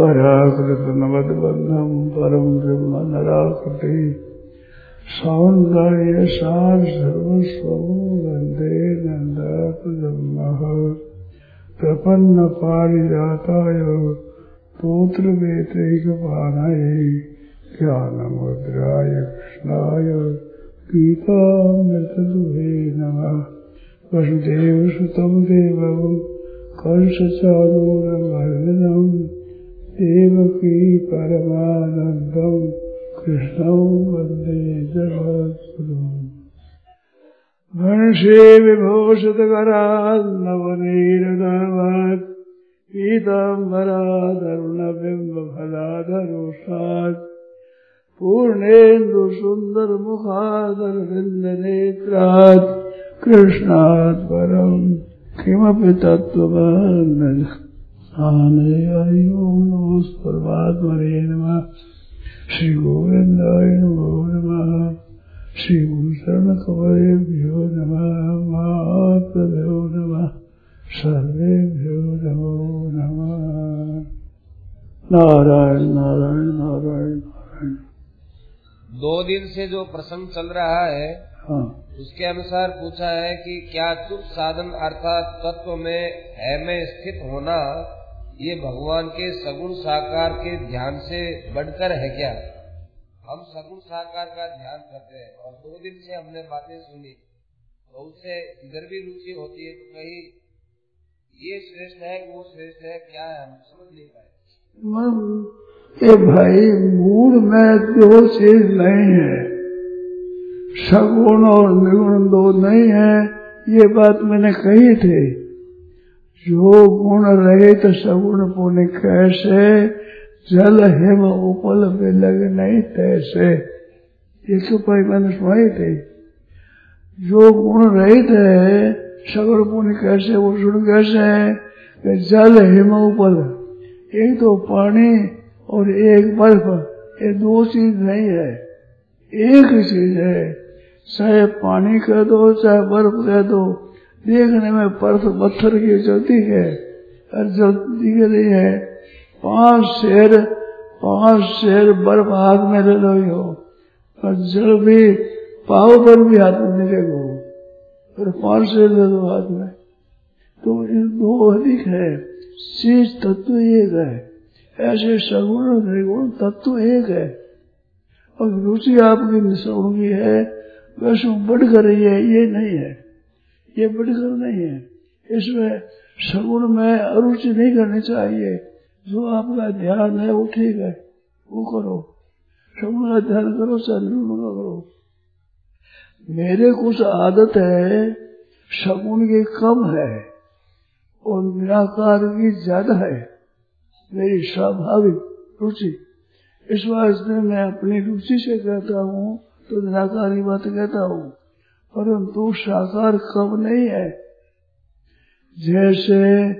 पराकृत नवदबंधम परम ब्रह्म नराकृति सौंदर्य सार सर्वस्व वंदे नंदात्म प्रपन्न पारिजाताय पुत्र वेतैक पानाय ज्ञानमुद्राय कृष्णाय गीतामृतदुहे नमः। वसुदेव सुतम देवम् कंसचारूरमर्दनम् देवकी परमानन्दम् कृष्णौ वंदे जगद्गुरुम्। मनसे विभूषितकरान्नवनीरदावात् पीताम्बरादरुणबिम्बफलाधरोषात् पूर्णेन्दुसुन्दरमुखादरविन्दनेत्रात् कृष्णात् परम् किमपि तत्त्ववान् हरि ओम् नमो। परमात्मने नमः श्रीगोविन्दाय नमो। नमः नमः। सर्वेभ्यो नमो नमः। नारायण नारायण नारायण नारायण। दो दिन से जो प्रसंग चल रहा है हाँ। उसके अनुसार पूछा है कि क्या चुप साधन अर्थात तत्व में है में स्थित होना ये भगवान के सगुण साकार के ध्यान से बढ़कर है क्या? हम सगुण साकार का ध्यान करते हैं। और दो दिन से हमने बातें सुनी तो उससे इधर भी रुचि होती है तो कहीं ये श्रेष्ठ है वो श्रेष्ठ है, क्या है, हम समझ नहीं पाए। भाई मूड में दो चीज़ नहीं है। सगुण और निर्गुण दो नहीं है, ये बात मैंने कही थी। जो गुण रहे तो सगुण पुण्य कैसे, जल हिम उपल लग नहीं तैसे। ये तो भाई मैंने सुनाई थी। जो गुण रहित है, सगुण पुण्य कैसे, वो सुन कैसे है? जल हिम उपल। एक तो पानी और एक बर्फ़ ये दो चीज़ नहीं है। एक चीज़ है, चाहे पानी कह दो, चाहे बर्फ़ कह दो देखने में पर्थ पत्थर की चलती है और जलती के लिए है। पाँच शेर पाँच शेर बर्फ़ हाथ में ले लो हो और जल भी, पाव पर भी हाथ में मिलेगा और पाँच शेर ले लो हाथ में। तो दो अधिक है। चीज़ तत्व एक है। ऐसे सगुण निर्गुण तत्व एक है। और रुचि आपकी निश्रण की है। वैसे बढ़ कर रही है ये नहीं है। ये बढ़कर नहीं है। इसमें सगुण में अरुचि नहीं करनी चाहिए। जो आपका ध्यान है, वो ठीक है। वो करो। सगुण का ध्यान करो चाहे निर्गुण का करो। मेरे कुछ आदत है सगुण की कम है और निराकार की ज़्यादा है। मेरी स्वाभाविक रुचि। इस वास्ते मैं अपनी रुचि से कहता हूँ तो निराकार की बात कहता हूँ। परंतु साकार कब नहीं है। जैसे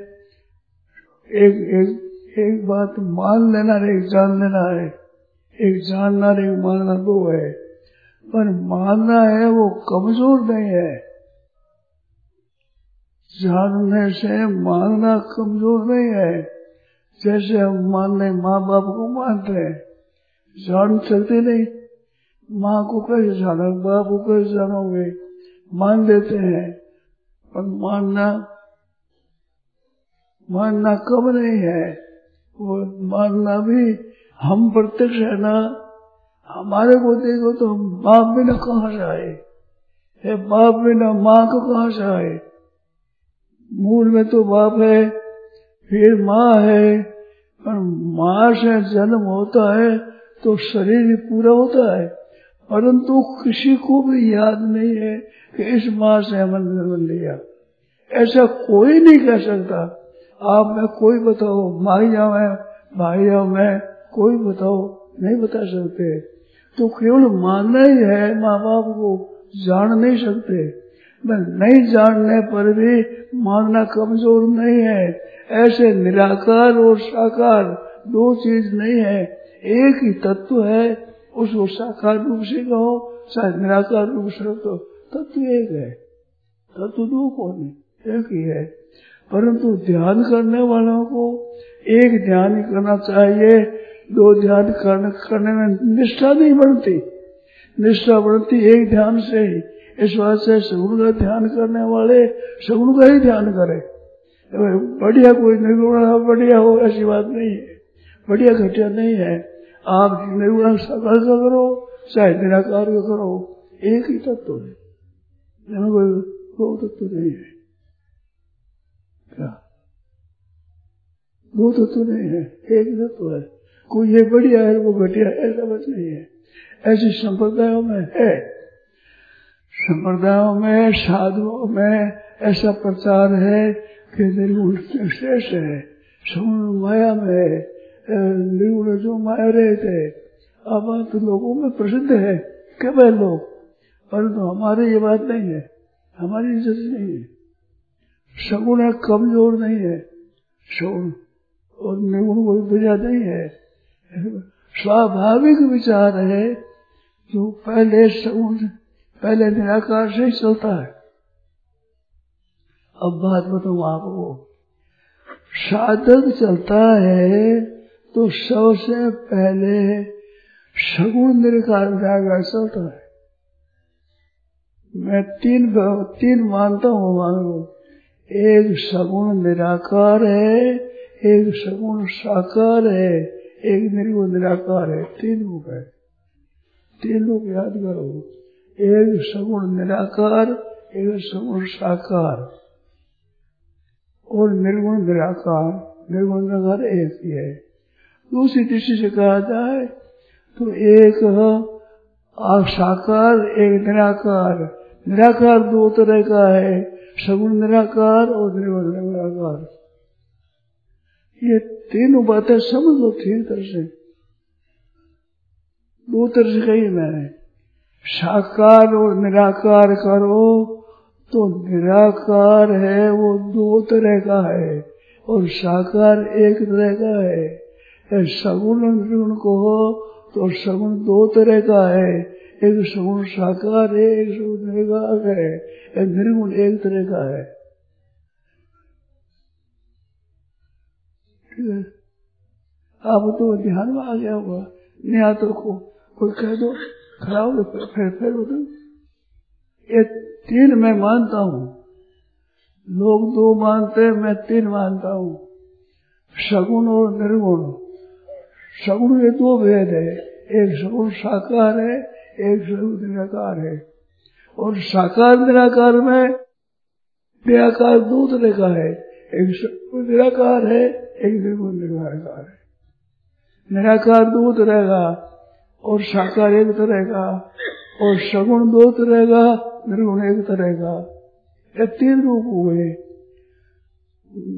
एक एक एक बात मान लेना एक जान लेना है। एक जानना एक मानना दो है। पर मानना है वो कमज़ोर नहीं है। जानने से मानना कमज़ोर नहीं है। जैसे हम मान मानने माँ बाप को मानते हैं, जान सकते नहीं। माँ को कैसे जानो बाप को कैसे जानोगे मान देते हैं, पर मानना मानना कब नहीं है। वो मानना भी हम प्रत्यक्ष है ना। हमारे को देखो तो बाप बिना कहाँ से आए? है बाप बिना माँ को कहाँ से आए? मूल में तो बाप है, फिर माँ है, पर माँ से जन्म होता है तो शरीर भी पूरा होता है। परंतु किसी को भी याद नहीं है कि इस माँ से हमने जन्म लिया। ऐसा कोई नहीं कह सकता। आप में कोई बताओ माई जाओ मैं भाई जाओ मैं कोई बताओ, नहीं बता सकते। तो केवल मानना ही है माँ बाप को जान नहीं सकते। मैं नहीं जानने पर भी मानना कमज़ोर नहीं है। ऐसे निराकार और साकार दो चीज़ नहीं है। एक ही तत्व है उसको साकार रूप से कहो चाहे निराकार रूप से तो तत्व एक है। तत्व दो कौन है? एक ही है। परंतु ध्यान करने वालों को एक ध्यान ही करना चाहिए। दो ध्यान करने, में निष्ठा नहीं बढ़ती निष्ठा बढ़ती एक ध्यान से ही। इस बात से सगुण का ध्यान करने वाले सगुण का ही ध्यान करे। बढ़िया कोई निर्गुण बढ़िया हो ऐसी बात नहीं है। बढ़िया घटिया नहीं है। आप निर्गुण सकल का करो चाहे निराकार का करो, एक ही तत्व है। कोई दो तत्व नहीं है। क्या? दो तत्व नहीं है, एक तत्व है। कोई ये बढ़िया है, वो घटिया ऐसा बात नहीं है। ऐसी संप्रदायों में है। संप्रदायों में, साधुओं में ऐसा प्रचार है कि निर्गुण श्रेष्ठ है सगुण माया में निर्गुण जो रहे थे। अब तो लोगों में प्रसिद्ध है कब है लोग। परंतु हमारे ये बात नहीं है। हमारी इज़्ज़त नहीं है। सगुण है, कमज़ोर नहीं है। सगुण और निर्गुण कोई वजह नहीं है। स्वाभाविक विचार है जो पहले सगुण पहले निराकार से ही चलता है। अब बात बताऊ आपको। साधक चलता है तो सबसे पहले सगुण निराकार निराकार चलता है। मैं तीन तीन मानता हूँ मानो एक सगुण निराकार है, एक सगुण साकार है, एक निर्गुण निराकार है। तीन रूप है। तीन रूप याद करो। एक सगुण निराकार, एक सगुण साकार। और निर्गुण निराकार निर्गुण निराकार एक ही है। दूसरी दृष्टि से कहा जाए तो एक साकार, एक निराकार। निराकार दो तरह का है, सगुण निराकार और निर्गुण निराकार। ये तीनों बातें समझ लो तीन तरह से। दो तरह से कही मैंने साकार और निराकार करो तो निराकार है वो दो तरह का है, और साकार एक तरह का है। सगुण निर्गुण को हो तो सगुण दो तरह का है। एक सगुण साकार है, एक सगुण निराकार है। एक निर्गुण एक तरह का है। है? आप तो ध्यान में आ गया होगा। नहीं तो को कोई कह दो, खड़ा हो, फिर फिर बोलो ये तीन मैं मानता हूँ। लोग दो मानते हैं, मैं तीन मानता हूँ। सगुण और निर्गुण। सगुण ये दो भेद है। एक सगुण साकार है, एक सगुण निराकार है। और साकार निराकार में निराकार दो तरह का है। एक सगुण निराकार है, एक निर्गुण निराकार है। निराकार दो तरह का और साकार एक तरह का और सगुण दो तरह का, निर्गुण एक तरह का। ये तीन रूप हुए।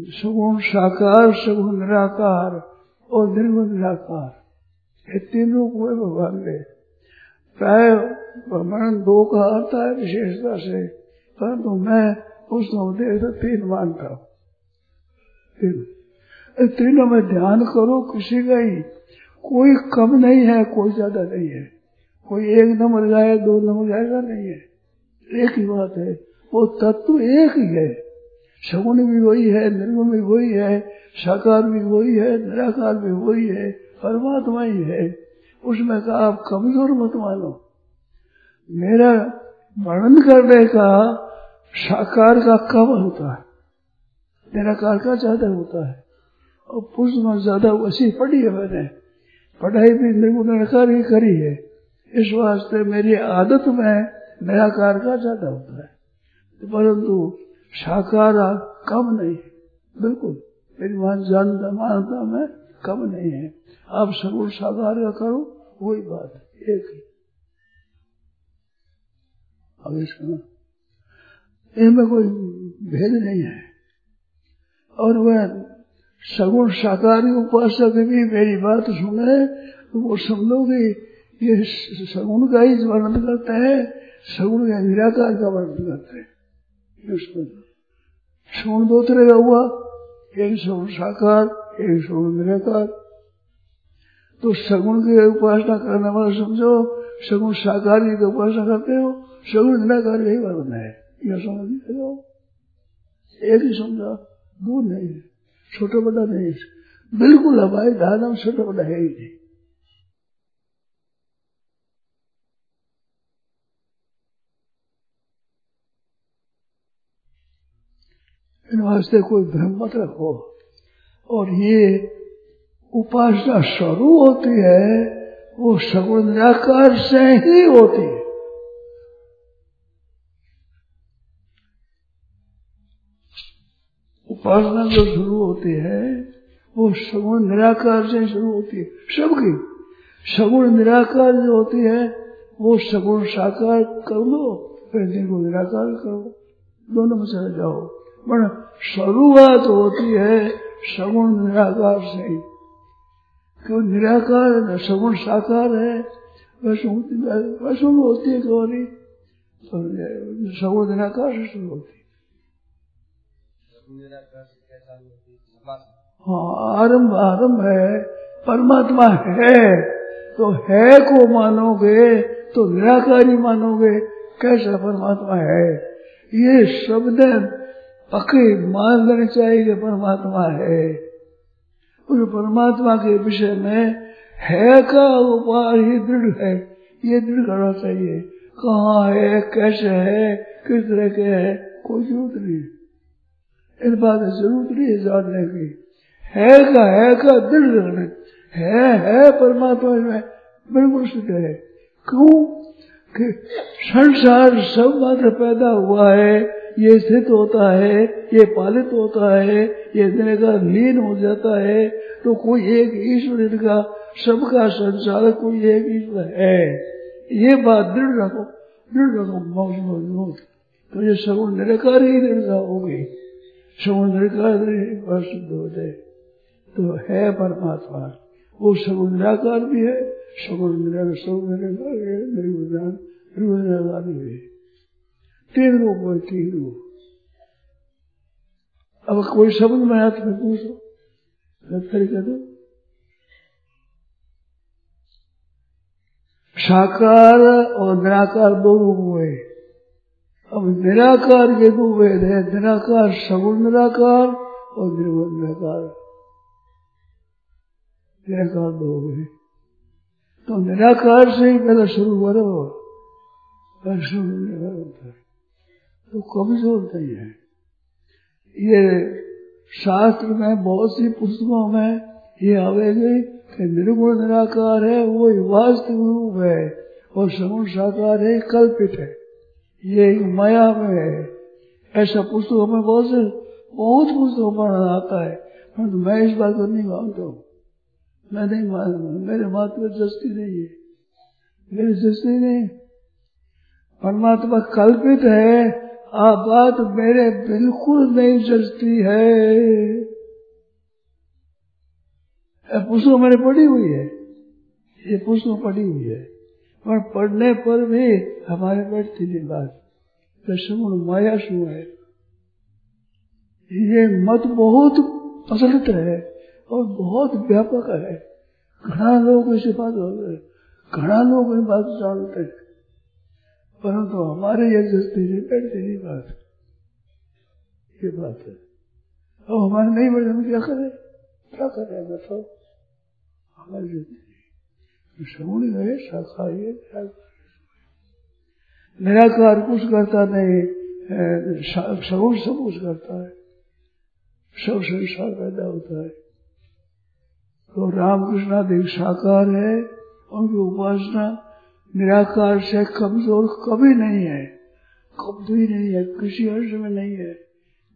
सगुण साकार सगुण निराकार। और निराकार ये तीन हुए भगवान के प्राय वर्णन दो का आता है विशेषता से, परंतु मैं उस देख तो तीन मानता हूँ। तीन। तीनों में ध्यान करो किसी का ही कोई कम नहीं है, कोई ज़्यादा नहीं है। कोई एक नंबर जाए दो नंबर जाएगा नहीं है। एक ही बात है, वो तत्व एक ही है। सगुण भी वही है, निर्गुण भी वही है साकार भी वही है, निराकार भी वही है, परमात्मा ही है। उसमें कहा, आप कमज़ोर मत मानो। मेरा वर्णन करने का साकार का कम होता है। निराकार का ज़्यादा होता है। और पुष्प में ज़्यादा वसी पढ़ी है मैंने। पढ़ाई भी निर्गुणाकार ही करी है। इस वास्ते मेरी आदत में निराकार का ज़्यादा होता है। परंतु साकार कम नहीं बिल्कुल। मेरी मान जानता, मानता में, कम नहीं है। आप सगुण साकार का करो, वही बात एक ही। अभी सुनो इनमें कोई भेद नहीं है। और वह सगुण साकारी उपासक भी मेरी बात सुने तो वो समझो कि ये सगुण का ही वर्णन करते हैं, सगुण का निराकार का वर्णन करते हैं। सगुण दो तरह का हुआ। एक सगुण साकार एक सगुण निराकार तो सगुण की उपासना करने वाला समझो सगुण साकार की उपासना करते हो सगुण निराकार यही बना है। यह समझ नहीं एक ही समझा दो नहीं है, छोटा बड़ा नहीं बिल्कुल हमारे धारा में छोटा बड़ा है ही नहीं। वास्ते कोई भ्रम मत रखो। और ये उपासना शुरू होती है, वो सगुण निराकार से ही होती है। उपासना जो शुरू होती है, वो सगुण निराकार से शुरू होती है। सबकी सगुण निराकार जो होती है, वो सगुण साकार कर लो, फिर निर्गुण निराकार करो दोनों में चले जाओ। पर शुरुआत होती है सगुण निराकार से क्यों निराकार सगुण साकार है शुरू होती है गौरी तो सगुण निराकार से शुरू होती है। हाँ आरंभ आरंभ है परमात्मा है। तो है को मानोगे तो निराकारी मानोगे कैसा परमात्मा है? ये शब्द पक्के मान लेने चाहिए कि परमात्मा है। उस परमात्मा के विषय में है का उपाय ही दृढ़ है, ये दृढ़ करना चाहिए। कहाँ है, कैसे है, किस तरह के है, कोई ज़रूरत नहीं। इन बात ज़रूरत नहीं है जानने की। है का है का दृढ़ रखने है है परमात्मा में बिल्कुल सिद्ध है। क्यों? कि संसार सब मात्र पैदा हुआ है ये स्थित होता है ये पालित होता है ये का लीन हो जाता है तो कोई एक ईश्वर का सबका संचालक कोई एक ईश्वर है ये बात दृढ़ रखो दृढ़ रखो मौज मौज तो ये सगुण निरकार ही दृढ़ता होगी सगुण निरकार शुद्ध हो जाए तो है परमात्मा वो सगुण निराकार भी है सगुण निराकार सगुण निराकार भी है तीन रूप हुए तीन रूप अब कोई शब्द में हाथ में पूछो। फिर कह दो साकार और निराकार दो रूप हुए अब निराकार के दो वेद है, निराकार सगुण निराकार और निर्गुण निराकार। निराकार दो हुए तो निराकार से ही पहले शुरू करो शुरू होता है तो कमज़ोर नहीं है। ये शास्त्र में बहुत सी पुस्तकों में ये आवेगी कि निर्गुण निराकार है, वो वास्तव रूप है और सगुण साकार है, कल्पित है। ये माया में है। ऐसा पुस्तकों में बहुत से, बहुत पुस्तकों पढ़ा आता है। परंतु मैं इस बात को नहीं मानता हूँ। मैं नहीं मानता मेरे मात में जस्ती नहीं है। मेरी जस्ती नहीं। परमात्मा कल्पित है आ बात मेरे बिल्कुल नहीं जचती है। पुस्तक मैंने पढ़ी हुई है। ये पुस्तक पढ़ी हुई है। पर पढ़ने पर भी हमारे बैठती नहीं बात दशमुण माया शु है। ये मत बहुत प्रचलित है और बहुत व्यापक है। घना लोग इसे बात घना लोग इस बात जानते हैं। परंतु तो हमारे ये जस्ती नहीं बैठती नहीं बात ये बात है। अब हमारे नहीं बढ़े हम क्या करें? क्या करें? बताओ। हमारी जस्ती श्रवण गए शाखा ये निराकार। कुछ करता नहीं श्रवण सब कुछ करता है। सब संसार पैदा होता है। तो रामकृष्ण देव साकार है, उनकी उपासना निराकार से कमज़ोर कभी नहीं है कभी नहीं है, किसी अर्थ में नहीं है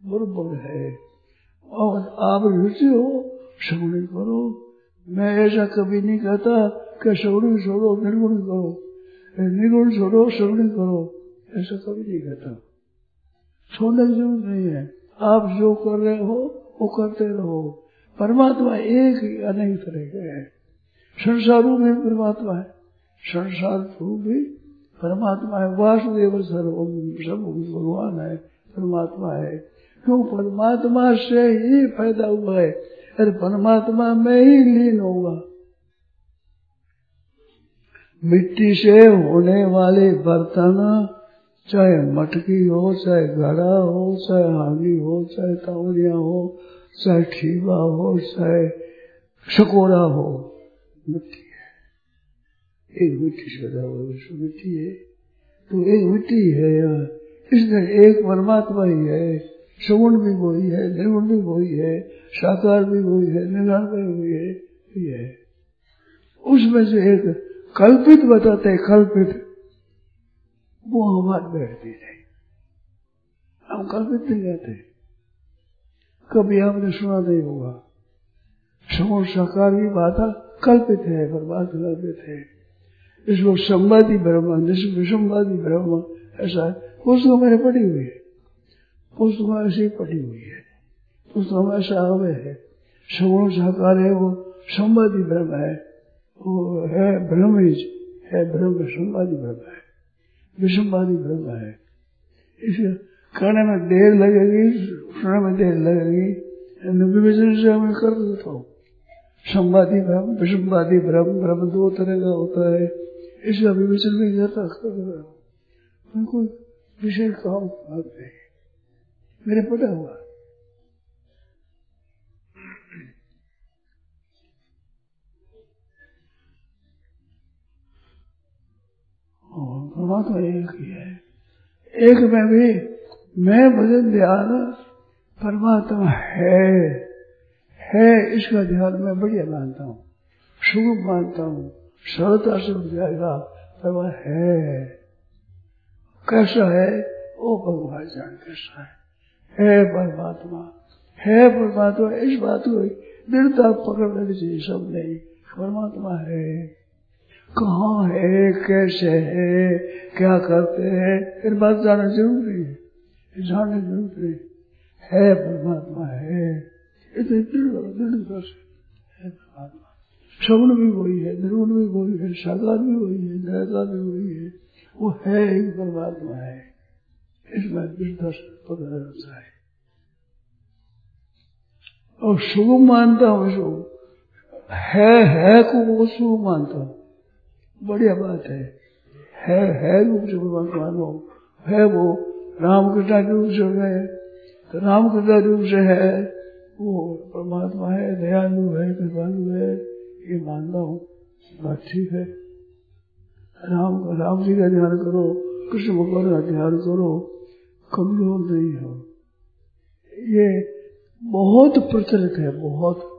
बरबर है। और आप रुचि हो, श्रवण करो। मैं ऐसा कभी नहीं कहता कि श्रवण छोड़ो, निर्गुण करो। निर्गुण छोड़ो, श्रवण करो। ऐसा कभी नहीं कहता। छोड़ने की ज़रूरत नहीं है। आप जो कर रहे हो, वो करते रहो। परमात्मा एक ही अनेक तरह के है। संसारों में परमात्मा है। संसार स्वरूप भी परमात्मा है। वासुदेव सर्वम सब भगवान है, परमात्मा है। क्यों परमात्मा से ही पैदा हुआ है? अरे परमात्मा में ही लीन होगा। मिट्टी से होने वाले बर्तन, चाहे मटकी हो, चाहे घड़ा हो, चाहे हांडी हो, चाहे तावड़िया हो, चाहे ठीवा हो, चाहे सकोरा हो, मिट्टी एक मिट्टी से हुआ विश्व मिट्टी है। तो एक मिट्टी है यहाँ इसलिए एक परमात्मा ही है, सगुण भी वही है, निर्गुण भी वही है, साकार भी वही है, निर्गुण भी वही है, ये है। उसमें से एक कल्पित बताते हैं, कल्पित। वो हमारे बैठती नहीं हम कल्पित नहीं कहते कभी आपने सुना नहीं होगा। सगुण साकार की बात कल्पित है बर्बाद कल्पित है। इसको संवादी ब्रह्म विसंवादी ब्रह्म, ऐसा है। पुस्तक मैंने पढ़ी हुई है। पुस्तक ऐसी पढ़ी हुई है। पुस्तक में ऐसा आवे है। सगुण साकार है, वो संवादी ब्रह्म है। वो है ब्रह्म है ब्रह्म, संवादी ब्रह्म है। विसंवादी ब्रह्म है। इसे करने में देर लगेगी, सुनने में देर लगेगी। विवेचन से हमें कर देता हूँ। संवादी ब्रह्म विषमवादी ब्रह्म ब्रह्म दो तरह का होता है। इसका विवेचन नहीं जाता हूँ कोई विषय काम नहीं मेरे पता हुआ। परमात्मा एक ही है। एक में भी मैं भजन ध्यान परमात्मा है। है, इसका ध्यान मैं बढ़िया मानता हूँ। शुभ मानता हूँ। सरलता से हो जाएगा परमात्मा है। कैसा है? वो भगवान जान कैसा है। है परमात्मा। है परमात्मा, इस बात को दृढ़ता पकड़ लेनी चाहिए सब नहीं। परमात्मा है। कहाँ है? कैसे है? क्या करते हैं? फिर बात जाना ज़रूरी है। जानना ज़रूरी है। परमात्मा है। इतने दृढ़ता से है परमात्मा। सगुण भी वही है निर्गुण भी वही है साकार भी वही है निराकार भी वही है। वो है ही परमात्मा है। इसमें दृढ़ता से पकड़ा रहता है और शुभ मानता हूँ इसको है है को वो शुभ मानता हूँ। बढ़िया बात है। है है भगवान मानो है। वो रामकृष्ण के रूप से है। तो रामकृष्ण रूप से है। वो परमात्मा है, दयालु है, कृपालु है। ये मानता हूँ, बात ठीक है। राम राम जी का ध्यान करो, कृष्ण भगवान का ध्यान करो, कमज़ोर नहीं हो। ये बहुत प्रचलित है, बहुत।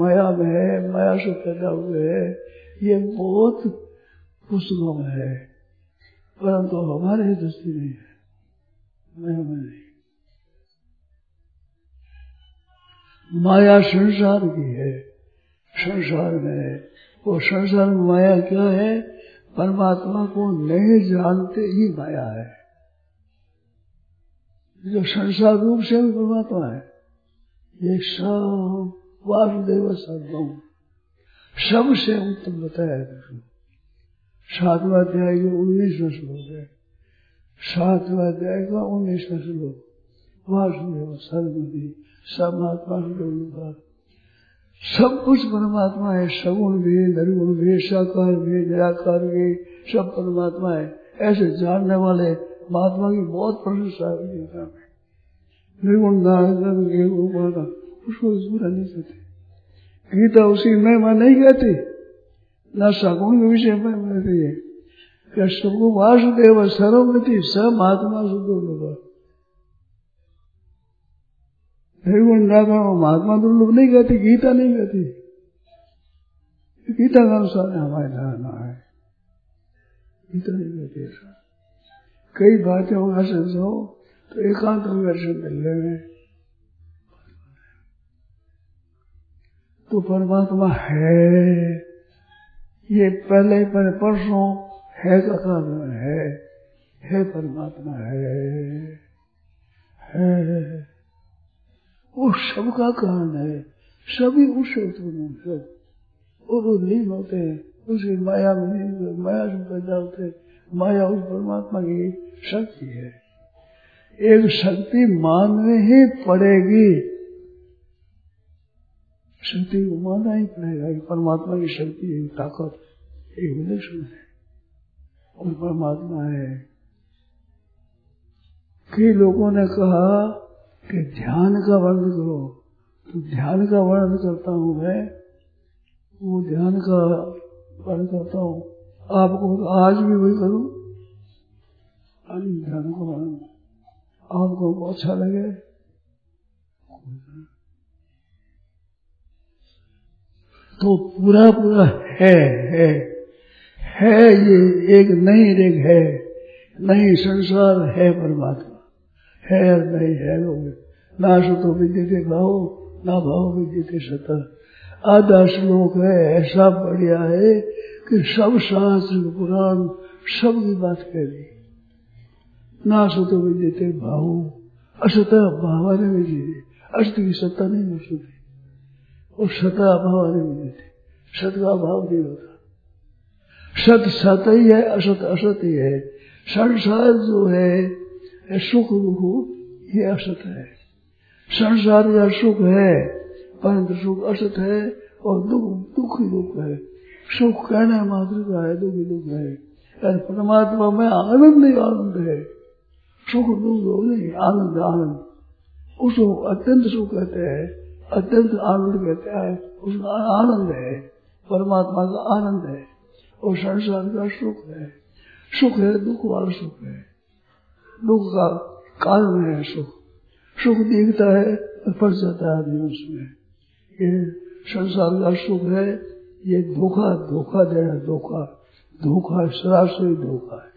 माया में है, माया से पैदा हुए है। ये बहुत पुस्तकों में है। परंतु हमारे ही दृष्टि नहीं है। मैं में नहीं। माया संसार की है। संसार में है। वो संसार में माया क्या है? परमात्मा को नहीं जानते ही माया है। जो संसार रूप से भी परमात्मा है। ये सब वासुदेव सर्वम। सबसे उत्तम बताया कृष्ण सातवा अध्याय के उन्नीसवा श्लोक है सातवा अध्याय का उन्नीसवा श्लोक वासुदेव सर्वदी सब महात्मा सब कुछ परमात्मा है। सगुण भी निर्गुण भी साकार भी निराकार भी सब परमात्मा है। ऐसे जानने वाले महात्मा की बहुत प्रशंसा है निर्गुण नारायण उसको पूरा नहीं करते गीता उसी में मैं नहीं कहती। न सगुण के विषय में कहती है। सबको वासुदेव सर्वमति स महात्मा सुदुर्लभ। निर्गुण महात्मा दुर्लभ नहीं कहती, गीता नहीं कहती। गीता का अनुसार हमारी धारणा है। गीता नहीं कहती ऐसा। कई बातें होगा समझो तो एकांत में दर्शन मिलने में तो परमात्मा है। ये पहले पहले परसों है का कारण है। है परमात्मा है। है। वो सबका कारण है। सभी उस सब वो तो नहीं होते। हैं उसकी माया में नहीं माया से पैदा होते। माया उस परमात्मा की शक्ति है। एक शक्ति माननी ही पड़ेगी। शक्ति को मानना ही पड़ेगा। कि परमात्मा की शक्ति एक ताकत एक विलक्षण है। और परमात्मा है। कई लोगों ने कहा कि ध्यान का वर्णन करो। तो ध्यान का वर्णन करता हूँ मैं, वो ध्यान का वर्णन करता हूँ। आपको आज भी वही करूँ? ध्यान का वर्णन। आपको अच्छा लगे? तो पूरा पूरा है है। है ये एक नई रेग है नहीं संसार है परमात्मा। है और नहीं है वो ना सुतो विद्यते भाव ना भाव विद्यते सत आधा श्लोक है ऐसा बढ़िया है कि सब शास्त्र पुराण सब की बात कह दी ना सुतो विद्यते भाव असत भाव ने विद्यते अस्त की सत्ता नहीं सकती और सता अभाव नहीं मिलती सत का अभाव नहीं होता सत सत ही है असत असत ही है संसार जो है सुख दुख ये असत है। संसार का सुख है परंतु सुख असत है और दुख दुख ही दुख है। सुख कहने मात्र का है, दुख ही दुख है। परमात्मा में आनंद ही आनंद है। सुख दुख नहीं, आनंद आनंद। उसको अत्यंत सुख कहते हैं, अत्यंत आनंद कहते हैं, उसका आनंद है। परमात्मा का आनंद है और संसार का सुख है। सुख है, दुख वाला सुख है। दुख का कारण है सुख। सुख दिखता है और फंस जाता है आदमी उसमें। ये संसार का सुख है, ये धोखा धोखा देना धोखा। धोखा सरासरी धोखा है।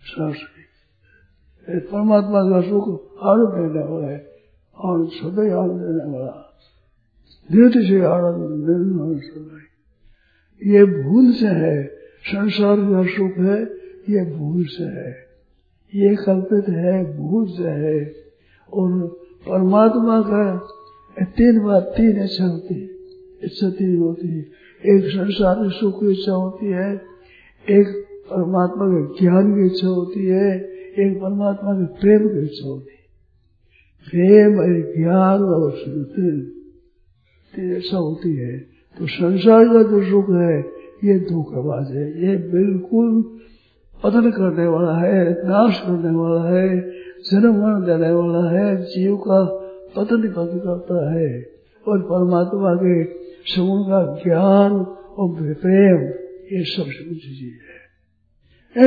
सरासरी परमात्मा का सुख आनंद देने वाला है और सदैव आनंद देने वाला। धीरे से आनंद ये भूल से है, संसार का सुख है, ये भूल से है। ये कल्पित है भूल है, और परमात्मा का तीन बात तीन इच्छा होती है। इच्छा तीन होती है। एक संसार सुख की इच्छा होती है, एक परमात्मा के ज्ञान की इच्छा होती है, एक परमात्मा के प्रेम की इच्छा होती है। प्रेम और ज्ञान और इच्छा होती है। तो संसार का जो सुख है, ये धोखेबाज है। ये बिल्कुल पतन करने वाला है, नाश करने वाला है, जन्म मरण देने वाला है, जीव का पतन पतन करता है। और परमात्मा के सगुण का ज्ञान और प्रेम ये सब चीज़ है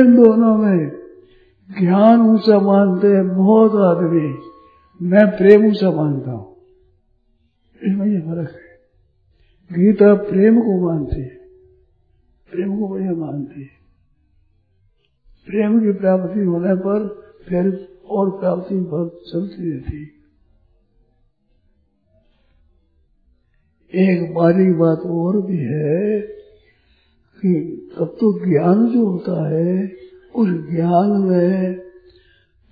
इन दोनों में ज्ञान ऊँचा मानते हैं, बहुत आदमी। मैं प्रेम से मानता हूँ। इसमें ये फ़र्क है। गीता प्रेम को मानती है। प्रेम को बढ़िया मानती है। प्रेम की प्राप्ति होने पर फिर और प्राप्ति बहुत चलती रहती। एक बारी बात और भी है कि तब तो ज्ञान जो होता है, उस ज्ञान में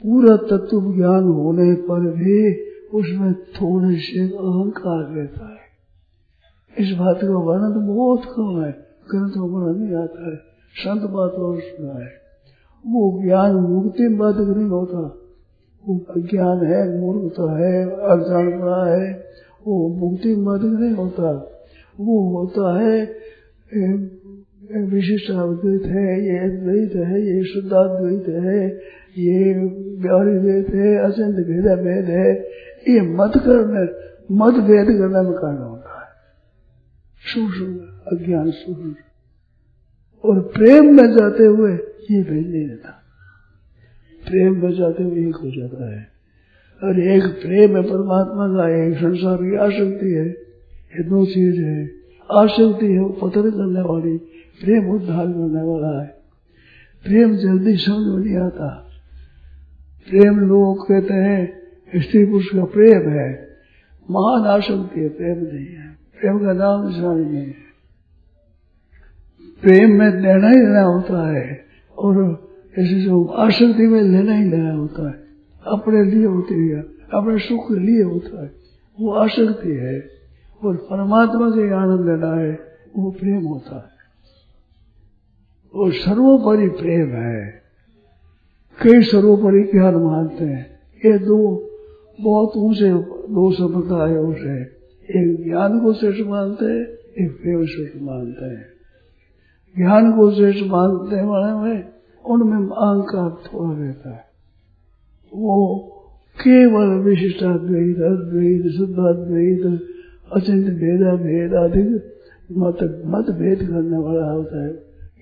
पूरा तत्व ज्ञान होने पर भी उसमें थोड़े से अहंकार रहता है। इस बात का वर्णन बहुत कम है, ग्रंथ में नहीं आता है संत बात और सुना है। वो ज्ञान मुक्ति बात नहीं होता वो अज्ञान है मूर्खता है, अज्ञान पड़ा है, वो मुक्ति बात नहीं होता वो होता है विशिष्ट अद्वैत है, ये अद्वैत है, ये शुद्धाद्वैत है, ये ब्यारी वेद है अचंत भेद भेद है। ये मत करने, मत भेद करने में कारण होता है। शुभ अज्ञान शुभ और प्रेम में जाते हुए ये भेद नहीं रहता प्रेम जाते हुए एक हो जाता है। और एक प्रेम है परमात्मा का, एक संसार की आसक्ति है, ये दो चीज़ है। आसक्ति है वो पतन करने वाली, प्रेम उद्धार करने वाला है। प्रेम जल्दी समझ में नहीं आता। प्रेम लोग कहते हैं, स्त्री पुरुष का प्रेम है। महान आसक्ति है, प्रेम नहीं है। प्रेम का नाम निशान नहीं है। प्रेम में ही लेना होता है। और ऐसे जो आसक्ति में लेना ही लेना होता है, अपने लिए होती है, अपने सुख के लिए होता है, वो आसक्ति है। और परमात्मा से आनंद लेना है, वो प्रेम होता है। वो सर्वोपरि प्रेम है। कई सर्वोपरि ज्ञान मानते हैं। ये दो बहुत ऊँचे दो संप्रदाय है एक ज्ञान को श्रेष्ठ मानते हैं, एक प्रेम श्रेष्ठ मानते हैं। ज्ञान को श्रेष्ठ मानते वाले में उनमें अहंकार थोड़ा रहता है। वो केवल विशिष्टाद्वैत अद्वैत शुद्धाद्वैत अचिंत भेदा भेद अधिक मत मत भेद करने वाला होता है।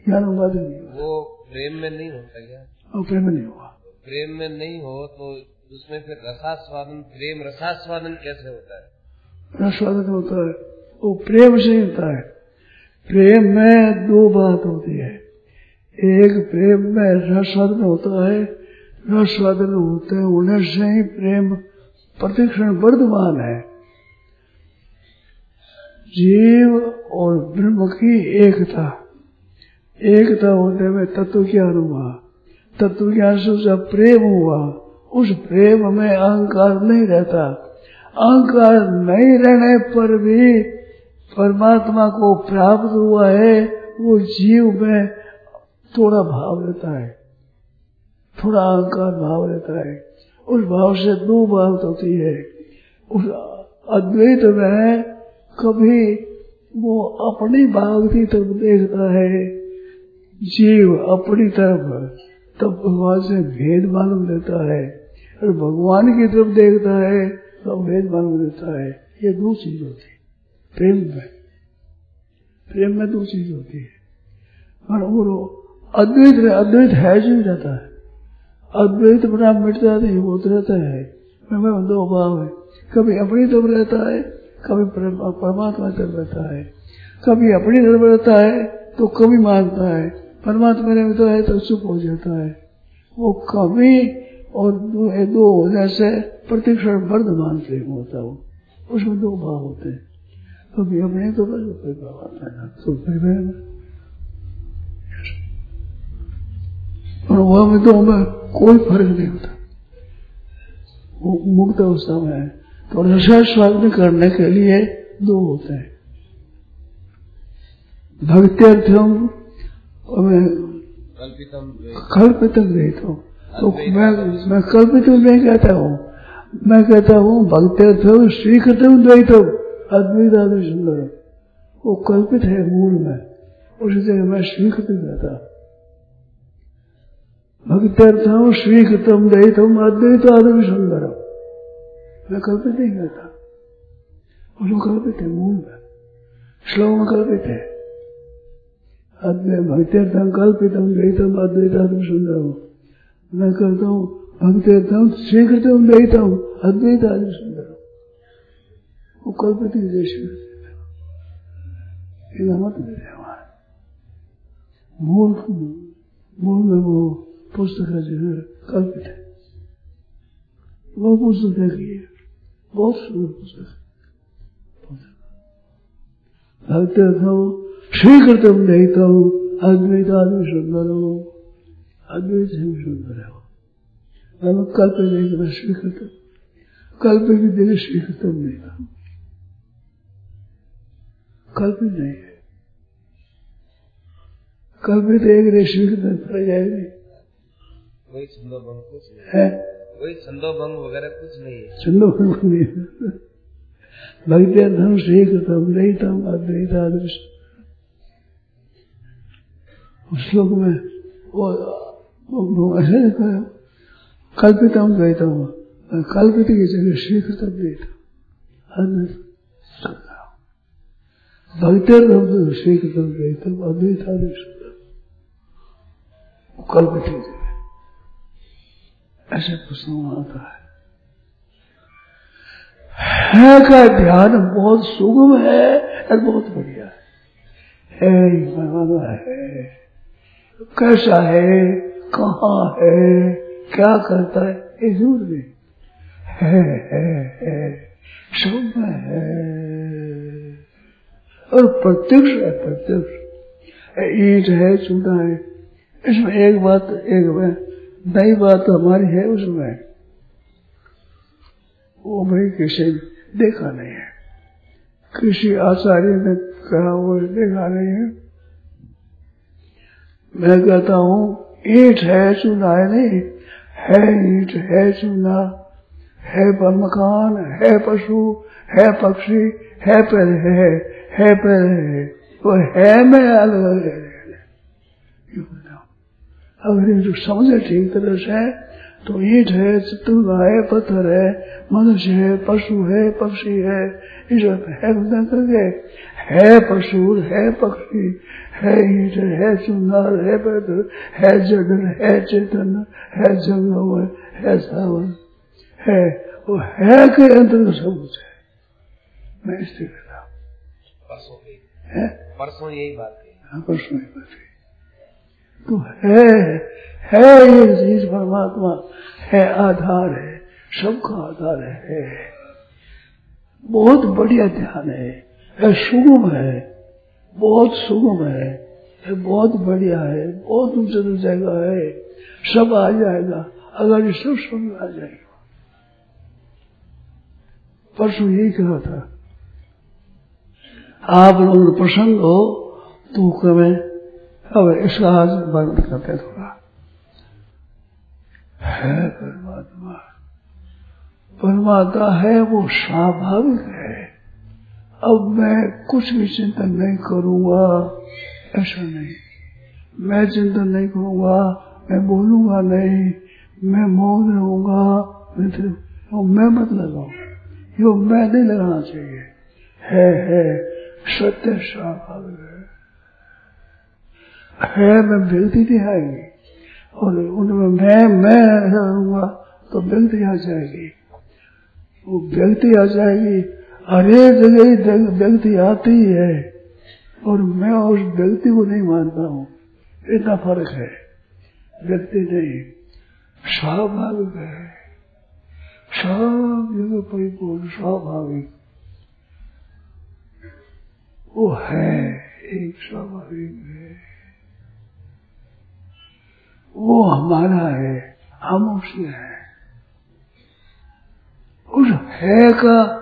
ज्ञान मत नहीं वो प्रेम में नहीं होता क्या और प्रेम नहीं हुआ प्रेम में नहीं हो तो उसमें फिर रसास्वादन प्रेम रसास्वादन कैसे होता है? रसास्वादन होता है। वो प्रेम से होता है। प्रेम में दो बात होती है। एक प्रेम में रसवादन होता है रसवादन होते हैं उन्हें से ही प्रेम प्रतिक्षण वर्धमान है। जीव और ब्रह्म की एकता एकता होने में तत्व ज्ञान हुआ? तत्व ज्ञान से उसका प्रेम हुआ, उस प्रेम में अहंकार नहीं रहता। अहंकार नहीं रहने पर भी परमात्मा को प्राप्त हुआ है, वो जीव में थोड़ा भाव रहता है, थोड़ा अहंकार भाव रहता है, उस भाव से दो बात होती है। उस अद्वैत में कभी वो अपनी भाव की तरफ़ देखता है, जीव अपनी तरफ़, तब भगवान से भेद मालूम देता है। और भगवान की तरफ़ देखता है तो भेद मालूम देता है। ये दो चीज़ होती है, प्रेम में। प्रेम में दो चीज़ होती है। और वो अद्वैत अद्वैत है जो रहता है। अद्वैत बना मिटता वो तो रहता है। मैं दो भाव है। कभी अपनी तरफ़ रहता है कभी परमात्मा तरफ़ रहता है। कभी अपनी तरफ़ रहता है तो कभी मानता है। परमात्मा में रहता है तो चुप हो जाता है। वो कभी और दो, दो होने से प्रतिक्षण वर्धमान प्रेम होता है। उसमें दो भाव होते हैं। कभी अपने तो बस परमात्मा तो और वह में तो हमें कोई फ़र्क नहीं होता वो मुक्त अवस्था में है। तो रसा स्वागत करने के लिए दो होते हैं। भक्त्यर्थम कल्पितम रहित तो मैं मैं कल्पित नहीं कहता हूँ। मैं कहता हूँ भक्ति भक्त्यर्थम स्वीकृतम द्वैतम। अद्वैत आदि सुंदर वो कल्पित है मूल में। उसी जगह मैं स्वीकृत कहता भक्त्यर्थम स्वीकृतम द्वैतम अद्वैत आदि सुंदरम मैं कल्पित नहीं करता उसमें कल्पित है मूल में श्लोक में कल्पित है भक्त्यर्थम कल्पितम द्वैतम अद्वैतात्म सुंदर मैं कहता हूँ भक्त्यर्थम स्वीकृतम द्वैतम अद्वैत आदि सुंदर वो कल्पित विदेश मत मूल मूल में वो पुस्तक है कल्पित है। वो पुस्तक देखिए। बहुत सुंदर पुस्तक भक्त भक्त्यर्थम स्वीकृतम नहीं हूँ अद्वैत आदि सुंदर हो अद्वैत से भी सुंदर है वो कल्प नहीं कर स्वीकृत कल्प की देख स्वीकृतम नहीं था। कल्प नहीं है। कल्पित एक रे स्वीकृत पड़ जाएगी। कोई छंदो भंग कुछ है। कोई छंदो भंग वगैरह कुछ नहीं है। छंदो भंग नहीं है। भक्त्यर्थम स्वीकृतम नहीं तम अद्वैत आदर्श श्लोक में वो ऐसे कहा कल्पितम द्वैतम कल्पित की जगह स्वीकृतम द्वैतम भक्त्यर्थम स्वीकृतम द्वैतम अद्वैत आदर्श कल्पित की जगह ऐसे प्रश्न आता है। है का ध्यान बहुत सुगम है और बहुत बढ़िया है। है है। कैसा है? कहा है? क्या करता है? ये ज़रूर नहीं है है है। है। और प्रत्यक्ष है, प्रत्यक्ष। ईट है, चूना है। इसमें एक बात, एक नई बात हमारी है उसमें। वो भाई किसी देखा नहीं है। किसी आचार्य ने कहा, वो देखा नहीं है। मैं कहता हूँ, ईट है चूना है नहीं है ईट, है चूना, है मकान, है पशु, है पक्षी, है पर है है पर है। वो है में अलग अलग अगर जो समझे ठीक तरह से तो ईट है चित्र है पत्थर है मनुष्य है पशु है पक्षी है ईश्वर है करके है पशु है पक्षी है ईट है सुंदर है पत्थर है जगन है चेतन है जंगम है सावन है वो है के अंदर सब कुछ है। मैं इसलिए कहता हूँ। परसों यही बात है। हाँ परसों ही बात है। तो है है ये चीज़ परमात्मा, है आधार है, सबका आधार है। बहुत बढ़िया ध्यान है यह सुगम है, बहुत सुगम है यह बहुत बढ़िया है, बहुत ऊँचे जगह है, सब आ जाएगा, अगर ये सब समझ आ जाएगा। परसों यही कहा था, आप लोग प्रसन्न हो तो कमें अब इसका आज वर्णन करते थोड़ा। है परमात्मा। परमात्मा है, वो स्वाभाविक है। अब मैं कुछ भी चिंतन नहीं करूँगा, ऐसा नहीं। मैं चिंतन नहीं करूँगा, मैं बोलूँगा नहीं, मैं मौन रहूँगा, मैं मैं मत लगाऊ यो मैं नहीं लगाना चाहिए। है है, सत्य स्वाभाविक है। है, मैं व्यक्ति आएगी और उनमें मैं मैं ऐसा रहूँगा तो व्यक्ति आ जाएगी। वो व्यक्ति आ जाएगी हरे जगह व्यक्ति आती है। और मैं उस व्यक्ति को नहीं मानता हूँ। इतना फ़र्क है। व्यक्ति नहीं। स्वाभाविक है। सब जगह परिपूर्ण स्वाभाविक। वो है, एक स्वाभाविक है। वो हमारा है, हम उसके हैं। उस है का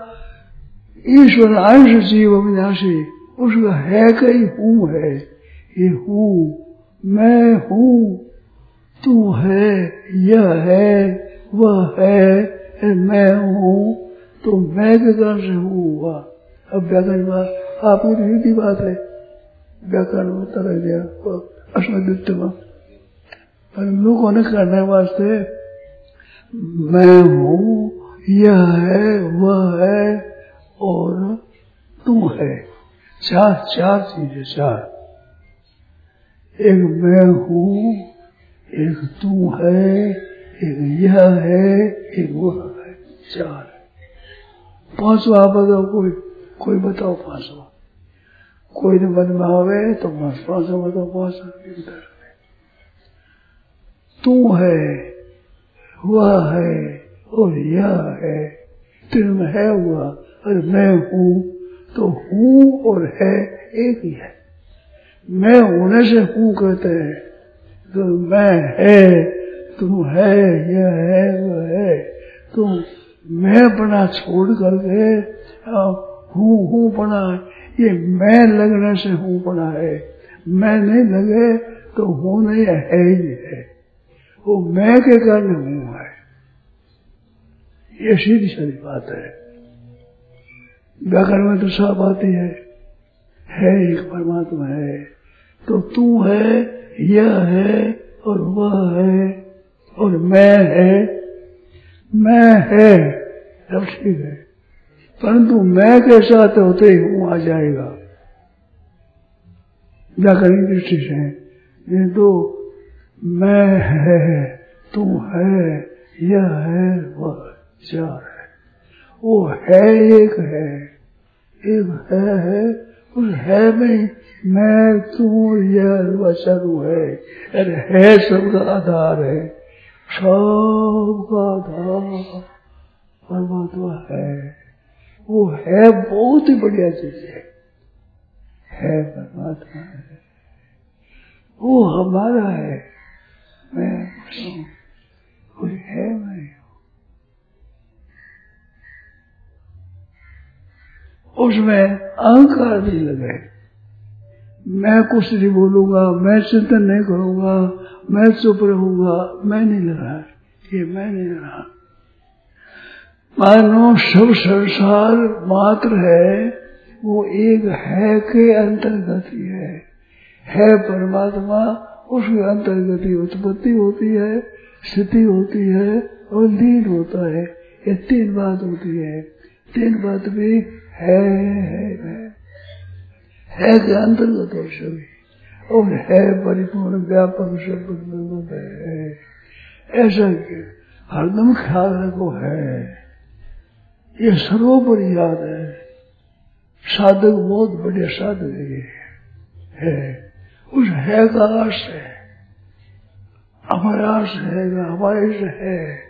ईश्वर अंश जीव अविनाशी उसका है का ही हूँ है। ये हूँ, मैं हूँ, तू है, यह है, वह है मैं हूँ तो मैं के कारण से हूँ हुआ। अब व्याकरण में आपकी रीति बात है। व्याकरण में तरह दिया अस्मद्वित्व पर लोगों ने करने वास्ते, मैं हूँ, यह है, वह है, और तू है। चार चार चीज़ें, चार। एक मैं हूँ, एक तू है, एक यह है, एक वह है। चार। पांचवा बताओ कोई कोई बताओ पांचवा। कोई ने मन में आवे तो पांचवा बताओ, पांचवा। तू है, वह है और यह है। तुम है हुआ और मैं हूँ तो हूँ और है एक ही है। मैं होने से हूँ कहते हैं। तो मैं है, तुम है, यह है, वह है। तुम मैं बना छोड़ करके हूँ हूँ बना। ये मैं लगने से हूँ बना है। मैं नहीं लगे तो हूँ नहीं है ही है। वो मैं के कारण हूँ है। ये सीधी सारी बात है। व्याकरण में तो सब आती है। है एक परमात्मा है। तो तू है, यह है और वह है और मैं है। मैं है सब ठीक है। परंतु मैं के साथ होते ही हूँ आ जाएगा। व्याकरण दृष्टि से। ये तो मैं है, तू है, यह है, वह चार है। वो है एक है एक है है उस है में मैं, तू, यह वचन है। अरे, है सबका आधार है। सबका आधार परमात्मा है। वो है बहुत ही बढ़िया चीज़ है। है परमात्मा है। वो हमारा है। मैं कोई है मैं उसमें अहंकार नहीं लगे। मैं कुछ नहीं बोलूँगा, मैं चिंतन नहीं करूँगा, मैं चुप रहूँगा, मैं नहीं लगा ये मैं नहीं लगा मानो सब संसार मात्र है, वो एक है के अंतर्गत ही है। है परमात्मा उसके अंतर्गत ही उत्पत्ति होती है स्थिति होती है और लीन होता है। ये तीन बात होती है। तीन बात भी है है है, है के अंतर्गत हो सभी। और है परिपूर्ण व्यापक सब है। ऐसा हरदम ख्याल रखो है। ये सर्वोपरि याद है। साधक बहुत बढ़िया साधक है। उस है का अर्थ है हमारा अर्थ है हमारे से है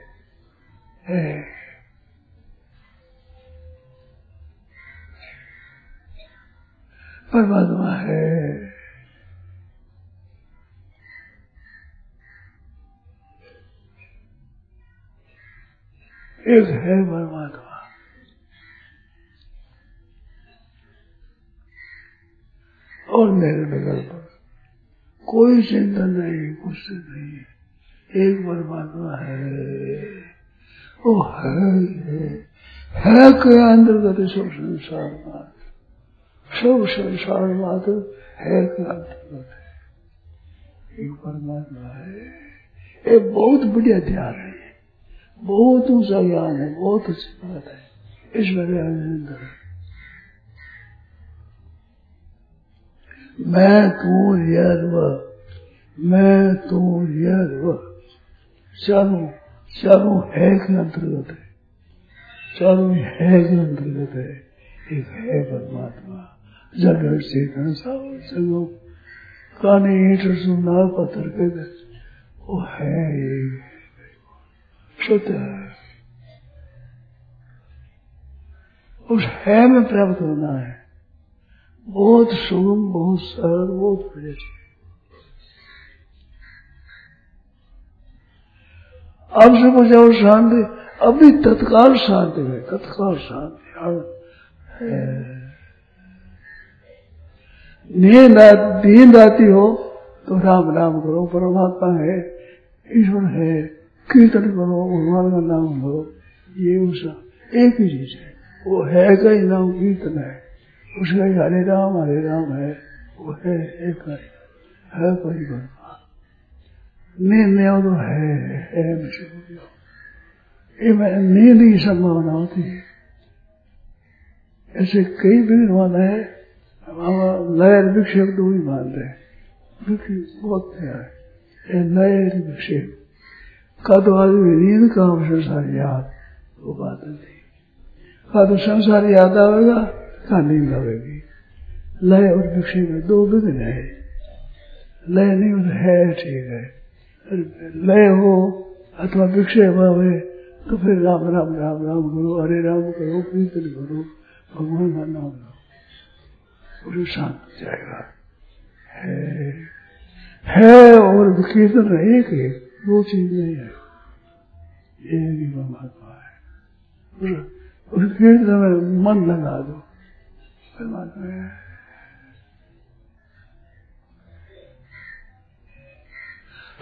परमात्मा है। एक है परमात्मा। और मेरे पर कोई चिंता नहीं कुछ नहीं। है एक परमात्मा है। वो है है, है। के अंतर्गत सब संसार मात्र? सब संसार मात्र है के अंतर्गत है? एक परमात्मा है। एक बहुत बढ़िया ध्यान है। बहुत ऊँचा ज्ञान है बहुत अच्छी बात है। इस मेरे अंदर। मैं तू यह मैं तू यह चारों चारों है के अंतर्गत है। चारों है के अंतर्गत है। एक है परमात्मा। जगह चेतन सावर संगो काने ईट सुना पत्थर के वो है सत्य है। उस है में प्राप्त होना है। बहुत सुगम बहुत सरल, बहुत बढ़िया अब से कुछ और शांति, अभी तत्काल शांति है, तत्काल शांति। नींद नींद आती हो तो राम राम करो, परमात्मा है, ईश्वर है, कीर्तन करो, भगवान का नाम लो ये उसका एक ही चीज़ है, वो है का ही नाम कीर्तन है। उसका हरे राम हरे राम है वो है एक है, कोई नींद नहीं तो है है ये में नींद संभावना होती है। ऐसे कई विद्वान है लयर विक्षेप तो ही मानते हैं। क्योंकि बहुत प्यार है लयर विक्षेप। का तो आदमी नींद का संसार याद वो बात नहीं। का तो संसार याद आवेगा का नींद आवेगी लय और विक्षेप में दो विघ्न है लय नहीं हो है, ठीक है। लय हो अथवा विक्षेप आवे तो फिर राम राम राम राम करो हरे राम करो, कीर्तन करो, भगवान का नाम लो। उसे शांत जाएगा। है है और कीर्तन एक है दो चीज़ नहीं है। एक ही परमात्मा है। उस कीर्तन में मन लगा दो। परमात्मा है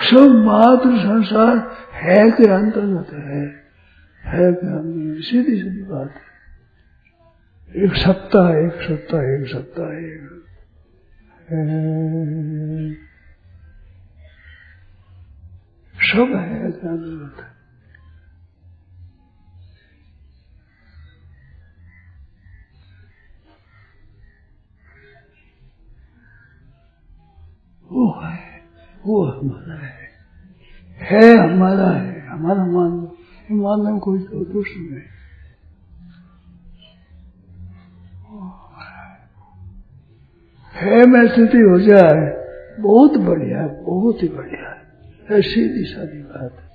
सब मात्र संसार है के अंतर्गत है। है के अंतर्गत सीधी सीधी बात है। एक सत्ता एक सत्ता एक सत्ता एक सब है के अंतर्गत वो है, वो हमारा है। है हमारा है, हमारा मान लो मानने में कोई तो दोष नहीं। है में स्थिति हो जाए, बहुत बढ़िया है बहुत ही बढ़िया। है सीधी सादी बात। है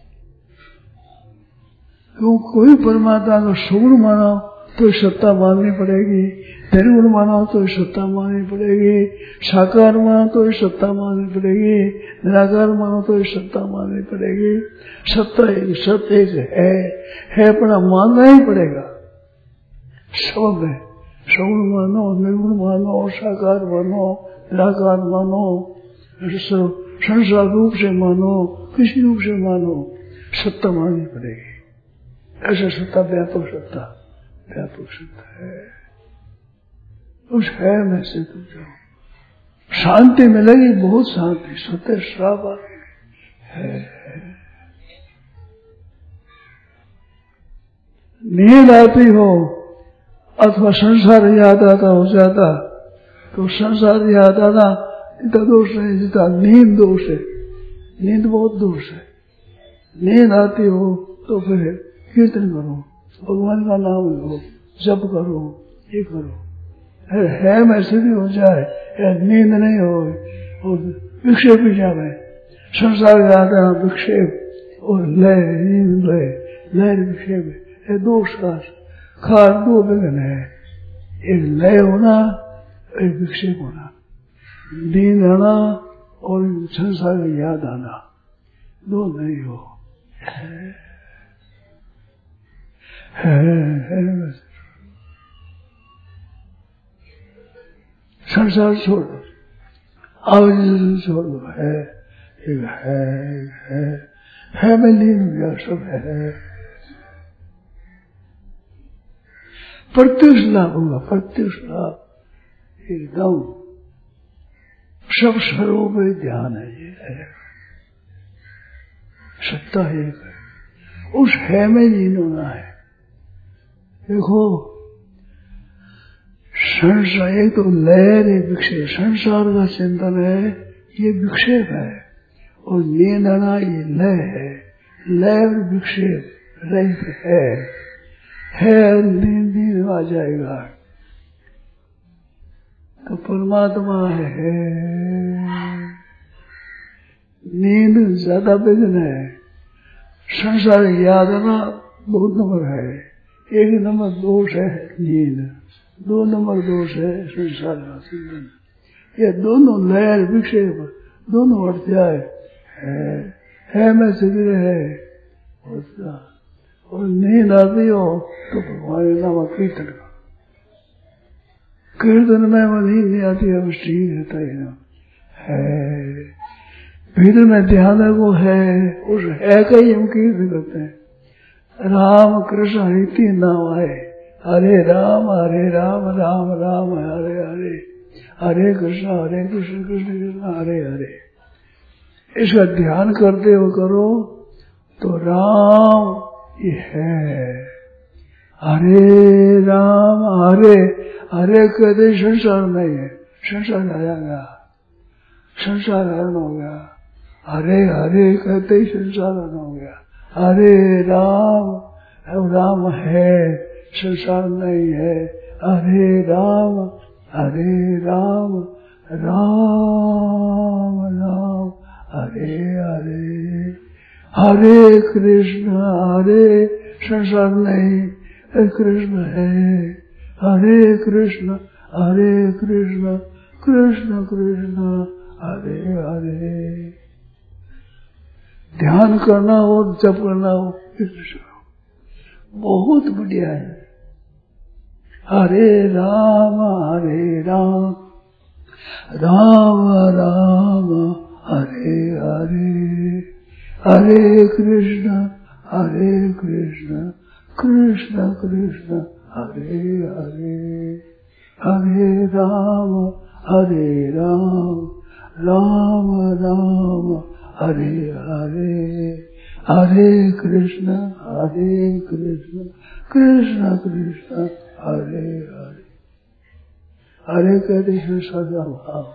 क्यों कोई परमात्मा को सुगुण मानो तो सत्ता माननी पड़ेगी। निर्गुण मानो तो सत्ता माननी पड़ेगी। साकार मानो तो सत्ता माननी पड़ेगी। निराकार मानो तो सत्ता माननी पड़ेगी। सत्ता एक, सत्य एक है। है अपना मानना ही पड़ेगा। सब में सगुण मानो, निर्गुण मानो साकार मानो, निराकार मानो, संसार रूप से मानो, किसी रूप से मानो, सत्ता माननी पड़ेगी। ऐसा सत्ता, व्यापक सत्ता। मिथ्या पुरुषत्व है? उस है में से तुम जाओ। शांति मिलेगी, बहुत शांति, सत्य श्राप है। नींद आती हो, अथवा संसार याद आता हो जाता तो संसार याद आना इतना दोष नहीं जीता नींद दोष है। नींद बहुत दोष है। नींद आती हो तो फिर कीर्तन करो। भगवान का नाम लो, जप करो, ये करो। है वैसे भी हो जाए नींद नहीं हो, और विक्षेप भी जावे। संसार याद आना विक्षेप, और लय, नींद, लय लय विक्षेप है। दोष का खास दो विघ्न है। एक लय होना, एक विक्षेप होना। नींद आना और संसार याद आना, दो नहीं है। संसार छोड़ आवाज़ छोड़ है है है है मैं लीन गया सब है प्रत्युष लाभ होगा प्रत्युष लाभ एकदम सब स्वरूप में ध्यान है ये है सत्ता एक है उस है में लीन होना है देखो, संसार एक तो लहर है। विक्षेप संसार का चिंतन है, ये विक्षेप है। और आना ये लय है। लय और विक्षेप रहित है। है नींद आ जाएगा। तो परमात्मा है। नींद ज़्यादा विघ्न है। संसार याद आना दो नंबर है। एक नंबर दोष है नींद। दो नंबर दोष है संसार का ये दोनों लहर विक्षेप दोनों अध्याय है। है मैं शिविर है। उसका और नींद आती हो तो भगवान नाम कीर्तन का कीर्तन में वो नींद नहीं आती है वो ठीक रहता ही ना। है। भीतर में ध्यान है वो है। उस है का ही हम कीर्तन करते हैं। राम कृष्ण हरि तीन नाम आए हरे राम हरे राम राम राम, हरे हरे। हरे कृष्ण हरे कृष्ण कृष्ण कृष्ण, हरे हरे। इसका ध्यान करते हो करो तो राम ये है। हरे राम, हरे हरे कहते संसार नहीं है संसार आ जाएगा संसार हरण हो गया। हरे हरे कहते ही, संसार हरण हो गया। हरे राम राम है संसार नहीं है। हरे राम हरे राम राम राम हरे हरे हरे कृष्ण, हरे संसार नहीं कृष्ण है। हरे कृष्ण हरे कृष्ण कृष्ण कृष्ण, हरे हरे। ध्यान करना हो, जप करना हो बहुत बढ़िया है। हरे राम हरे राम राम राम, हरे हरे हरे कृष्ण हरे कृष्ण कृष्ण कृष्ण, हरे हरे हरे राम हरे राम राम राम। हरे हरे हरे कृष्ण हरे कृष्ण कृष्ण कृष्ण, हरे हरे। हरे कहते हैं सदा भाव।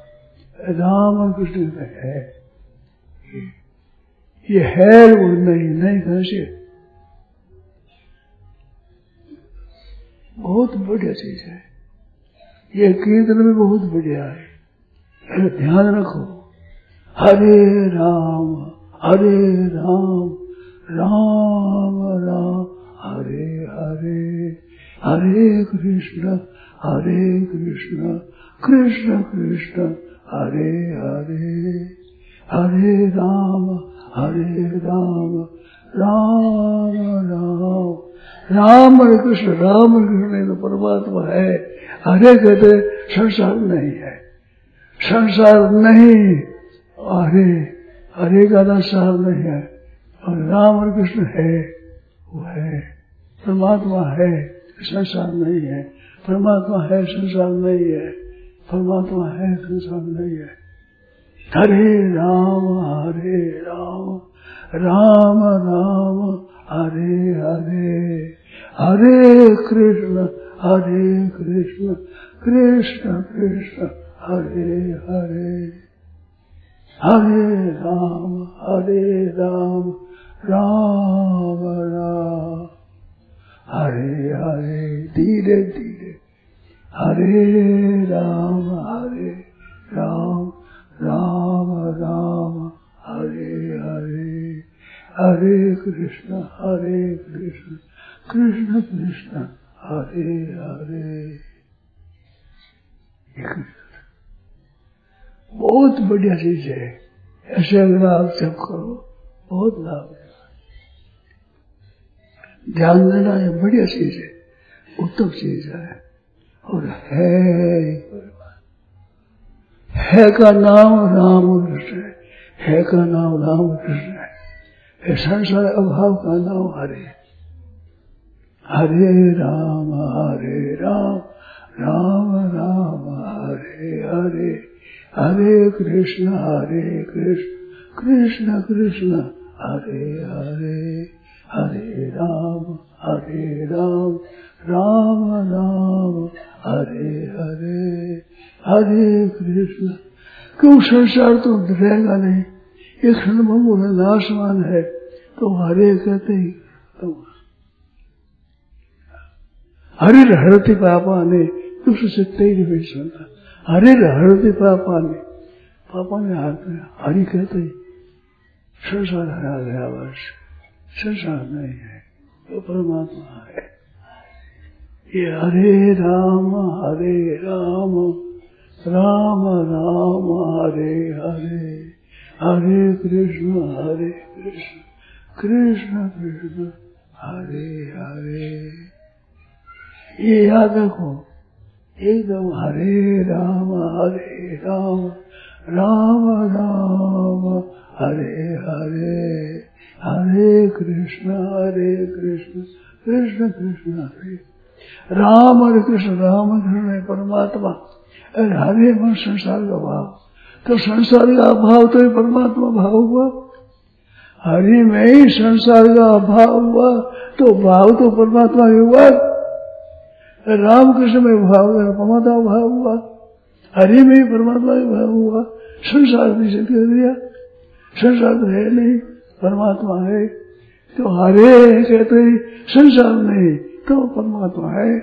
राम कृष्ण में है। ये है वो नहीं नहीं कैसे बहुत बढ़िया चीज़ है। ये कीर्तन भी बहुत बढ़िया है। ध्यान रखो। हरे राम हरे राम राम राम, हरे हरे हरे कृष्ण हरे कृष्ण कृष्ण कृष्ण, हरे हरे हरे राम हरे राम राम राम राम कृष्ण राम कृष्ण तो परमात्मा है। हरे कहते संसार नहीं है। संसार नहीं। हरे हरे का संसार नहीं है, और राम और कृष्ण है, वो है। परमात्मा है, संसार नहीं है। परमात्मा है, संसार नहीं है। परमात्मा है, संसार नहीं है। हरे राम हरे राम राम राम, हरे हरे। हरे कृष्ण हरे कृष्ण कृष्ण कृष्ण, हरे हरे। हरे राम हरे राम राम राम। हरे हरे, धीरे धीरे। हरे राम हरे राम राम राम। हरे हरे हरे कृष्ण हरे कृष्ण कृष्ण कृष्ण। हरे हरे। बहुत बढ़िया चीज़ है। ऐसे अगर आप सब करो। बहुत लाभ है। ध्यान देना ये बढ़िया चीज़ है। उत्तम चीज़ है। और है है का नाम राम कृष्ण है। है का नाम राम कृष्ण है। है संसार अभाव का नाम हरे। हरे राम हरे राम। राम राम, हरे हरे। हरे कृष्ण हरे कृष्ण कृष्ण कृष्ण, हरे हरे हरे राम हरे राम राम राम, हरे हरे हरे कृष्ण। क्यों संसार तो रहेगा नहीं? ये क्षण भंगुर नाशवान है तो हरे कहते ही तो हरे हरती पापा ने उससे तेज भी सुना। हरे हरती पापा ने पापा ने हाथ में हरि कहते, संसार हरा गया बस, संसार नहीं है तो परमात्मा है। ये हरे राम हरे राम राम राम, हरे हरे हरे कृष्ण हरे कृष्ण कृष्ण कृष्ण, हरे हरे। ये याद रखो एकदम हरे राम हरे राम राम राम, हरे हरे हरे कृष्ण हरे कृष्ण कृष्ण कृष्ण, हरे। राम हरे कृष्ण, राम कृष्ण परमात्मा। अरे हरे मन संसार का भाव। तो संसार का अभाव तो परमात्मा भाव हुआ। हरि में ही संसार का अभाव हुआ तो भाव तो परमात्मा ही हुआ। राम कृष्ण में भाव हुआ, परमात्मा भाव हुआ, हरि में परमात्मा का भाव हुआ, संसार से कह दिया संसार तो है नहीं, परमात्मा है। तो हरे कहते संसार नहीं तो परमात्मा है।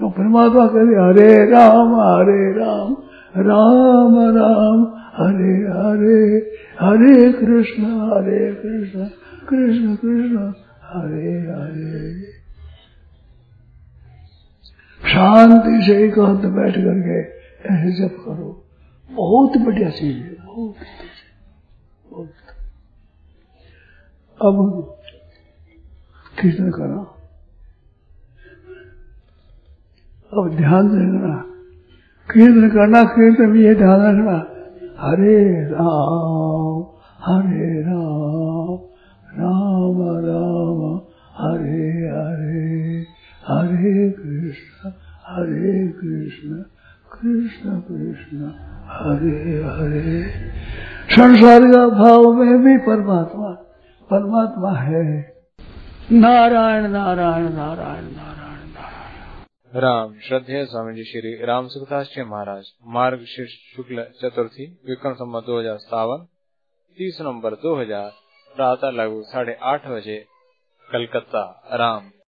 तो परमात्मा कहते हरे राम हरे राम राम राम, हरे हरे हरे कृष्ण हरे कृष्ण कृष्ण कृष्ण, हरे हरे। शांति से एकांत बैठ करके ऐसे जप करो। बहुत बढ़िया चीज़ है, बहुत बहुत अब कीर्तन करो। अब ध्यान रखना। कीर्तन करना, कीर्तन में ये ध्यान रखना। हरे राम हरे राम राम राम, हरे हरे हरे कृष्ण। हरे कृष्ण कृष्ण कृष्ण, हरे हरे। संसार का भाव में भी परमात्मा परमात्मा है। नारायण नारायण नारायण नारायण नारायण। राम श्रद्धेय स्वामी जी श्री राम सुखदास जी महाराज, मार्ग शीर्ष शुक्ल चतुर्थी, विक्रम संबत दो हज़ार सावन तीस नवंबर दो हज़ार प्रातः लगभग साढ़े आठ बजे, कलकत्ता। राम।